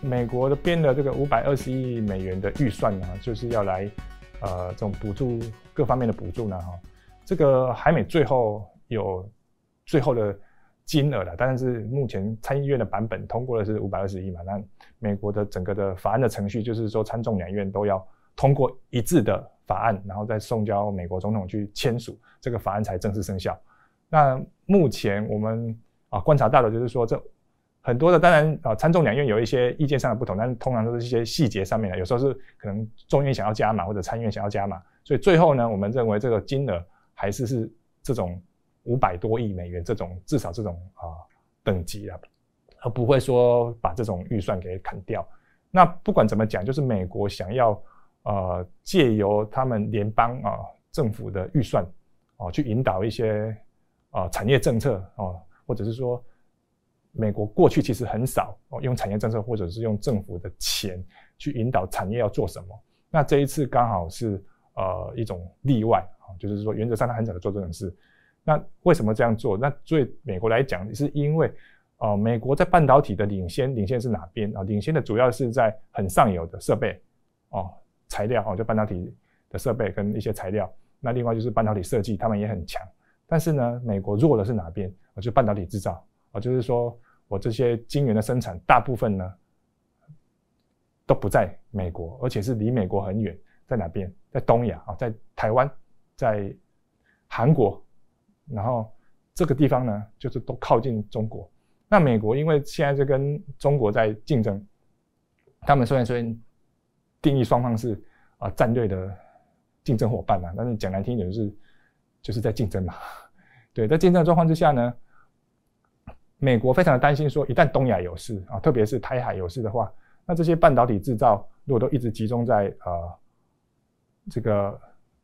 美国的编的这个五百二十亿美元的预算呢，就是要来呃这种补助各方面的补助呢哈。这个海美最后有最后的金额了，但是目前参议院的版本通过的是五百二十亿嘛，那美国的整个的法案的程序就是说参众两院都要通过一致的法案，然后再送交美国总统去签署，这个法案才正式生效。那目前我们啊观察到的就是说这。很多的当然啊，参众两院有一些意见上的不同，但是通常都是一些细节上面的，有时候是可能众院想要加码或者参院想要加码，所以最后呢，我们认为这个金额还是是这种五百多亿美元这种至少这种啊等级啊，而不会说把这种预算给砍掉。那不管怎么讲，就是美国想要呃借由他们联邦啊政府的预算哦去引导一些啊产业政策哦，或者是说。美国过去其实很少哦用产业政策或者是用政府的钱去引导产业要做什么。那这一次刚好是呃一种例外啊，就是说原则上他很少做这种事。那为什么这样做？那对美国来讲，是因为呃美国在半导体的领先，领先是哪边啊？领先的主要是在很上游的设备哦，材料哦，就半导体的设备跟一些材料。那另外就是半导体设计，他们也很强。但是呢，美国弱的是哪边？就半导体制造啊，就是说。我这些晶圆的生产大部分呢都不在美国，而且是离美国很远，在哪边？在东亚啊，在台湾，在韩国，然后这个地方呢，就是都靠近中国。那美国因为现在是跟中国在竞争，他们虽然虽然定义双方是啊战略的竞争伙伴嘛，但是讲难听一点就是就是在竞争嘛。对，在竞争的状况之下呢。美国非常的担心，说一旦东亚有事啊，特别是台海有事的话，那这些半导体制造如果都一直集中在呃这个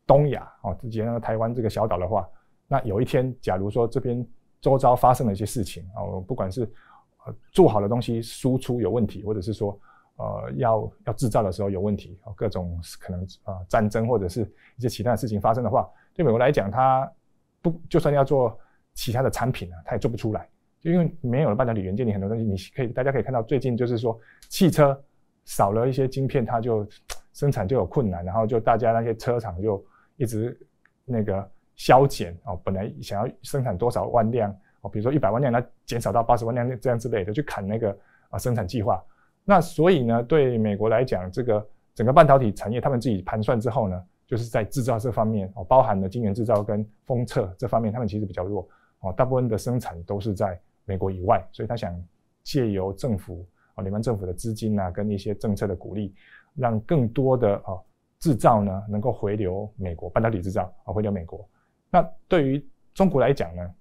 东亚啊，直接那个台湾这个小岛的话，那有一天假如说这边周遭发生了一些事情啊，不管是呃做好的东西输出有问题，或者是说呃要要制造的时候有问题啊，各种可能啊战争或者是一些其他的事情发生的话，对美国来讲，它不就算要做其他的产品呢，它也做不出来。就因为没有了半导体元件，你很多东西你可以，大家可以看到，最近就是说汽车少了一些晶片，它就生产就有困难，然后就大家那些车厂就一直那个削减哦，本来想要生产多少万辆哦，比如说一百万辆，它减少到八十万辆这样之类的，去砍那个啊生产计划。那所以呢，对美国来讲，这个整个半导体产业，他们自己盘算之后呢，就是在制造这方面哦，包含了晶圆制造跟封测这方面，他们其实比较弱哦，大部分的生产都是在。美国以外，所以他想借由政府啊，联邦政府的资金啊，跟一些政策的鼓励，让更多的啊制造呢能够回流美国，半导体制造啊回流美国。那对于中国来讲呢，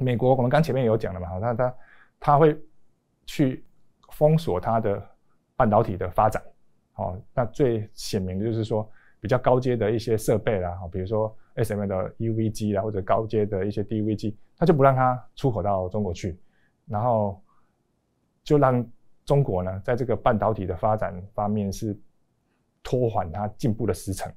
美国我们刚前面有讲了嘛，他他他会去封锁它的半导体的发展。好，那最显明的就是说比较高阶的一些设备啦，比如说 S M 的 U V 机啦，或者高阶的一些 D V 机。他就不让它出口到中国去，然后就让中国呢，在这个半导体的发展方面是拖缓它进步的时程。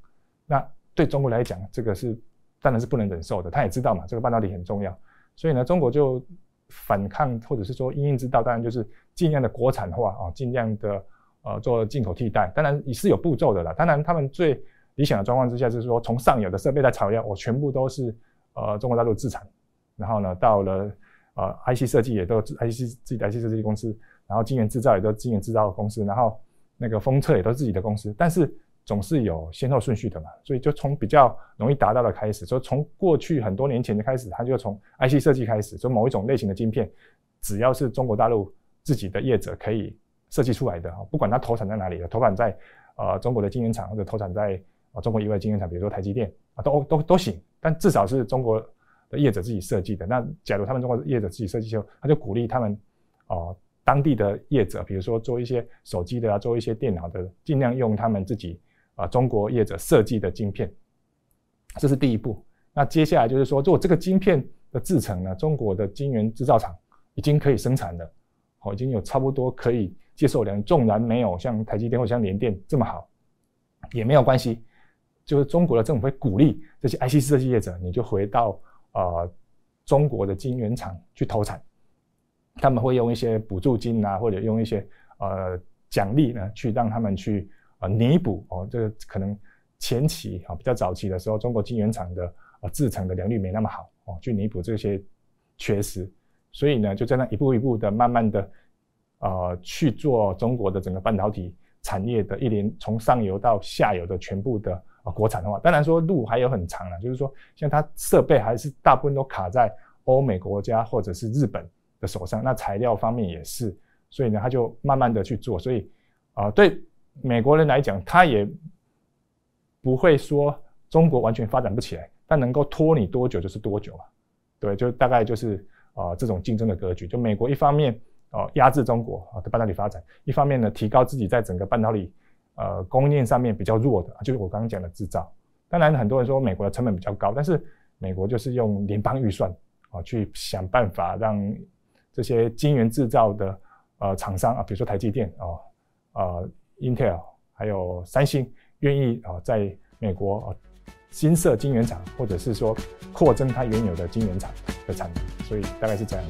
那对中国来讲，这个是当然是不能忍受的。他也知道嘛，这个半导体很重要，所以呢，中国就反抗或者是说应应之道，当然就是尽量的国产化啊，尽量的呃做进口替代。当然也是有步骤的啦。当然他们最理想的状况之下，就是说从上游的设备在材料，我全部都是呃中国大陆自产。然后呢，到了呃，IC 设计也都 IC 自己的 IC 设计公司，然后晶圆制造也都晶圆制造的公司，然后那个封测也都自己的公司，但是总是有先后顺序的嘛，所以就从比较容易达到的开始，就从过去很多年前的开始，它就从 IC 设计开始，就某一种类型的晶片，只要是中国大陆自己的业者可以设计出来的，不管它投产在哪里的，投产在呃中国的晶圆厂或者投产在中国以外晶圆厂，比如说台积电啊，都都都行，但至少是中国。的业者自己设计的，那假如他们中国业者自己设计后，他就鼓励他们，哦，当地的业者，比如说做一些手机的啊，做一些电脑的，尽量用他们自己啊中国业者设计的晶片，这是第一步。那接下来就是说，做这个晶片的制成呢，中国的晶圆制造厂已经可以生产了，哦，已经有差不多可以接受量，纵然没有像台积电或像联电这么好，也没有关系，就是中国的政府会鼓励这些 IC 设计业者，你就回到。呃，中国的晶圆厂去投产，他们会用一些补助金啊，或者用一些呃奖励呢，去让他们去呃弥补哦，这个可能前期啊比较早期的时候，中国晶圆厂的呃制成的良率没那么好哦，去弥补这些缺失，所以呢，就在那一步一步的慢慢的呃去做中国的整个半导体产业的一连从上游到下游的全部的。国产的话，当然说路还有很长了，就是说，像它设备还是大部分都卡在欧美国家或者是日本的手上，那材料方面也是，所以呢，他就慢慢的去做，所以啊，对美国人来讲，他也不会说中国完全发展不起来，但能够拖你多久就是多久啊，对，就大概就是啊这种竞争的格局，就美国一方面哦压制中国啊的半导体发展，一方面呢提高自己在整个半导体。呃，供应链上面比较弱的，就是我刚刚讲的制造。当然，很多人说美国的成本比较高，但是美国就是用联邦预算啊，去想办法让这些晶圆制造的呃厂商啊，比如说台积电啊、呃 Intel 还有三星，愿意啊在美国啊新设晶圆厂，或者是说扩增它原有的晶圆厂的产能，所以大概是这样。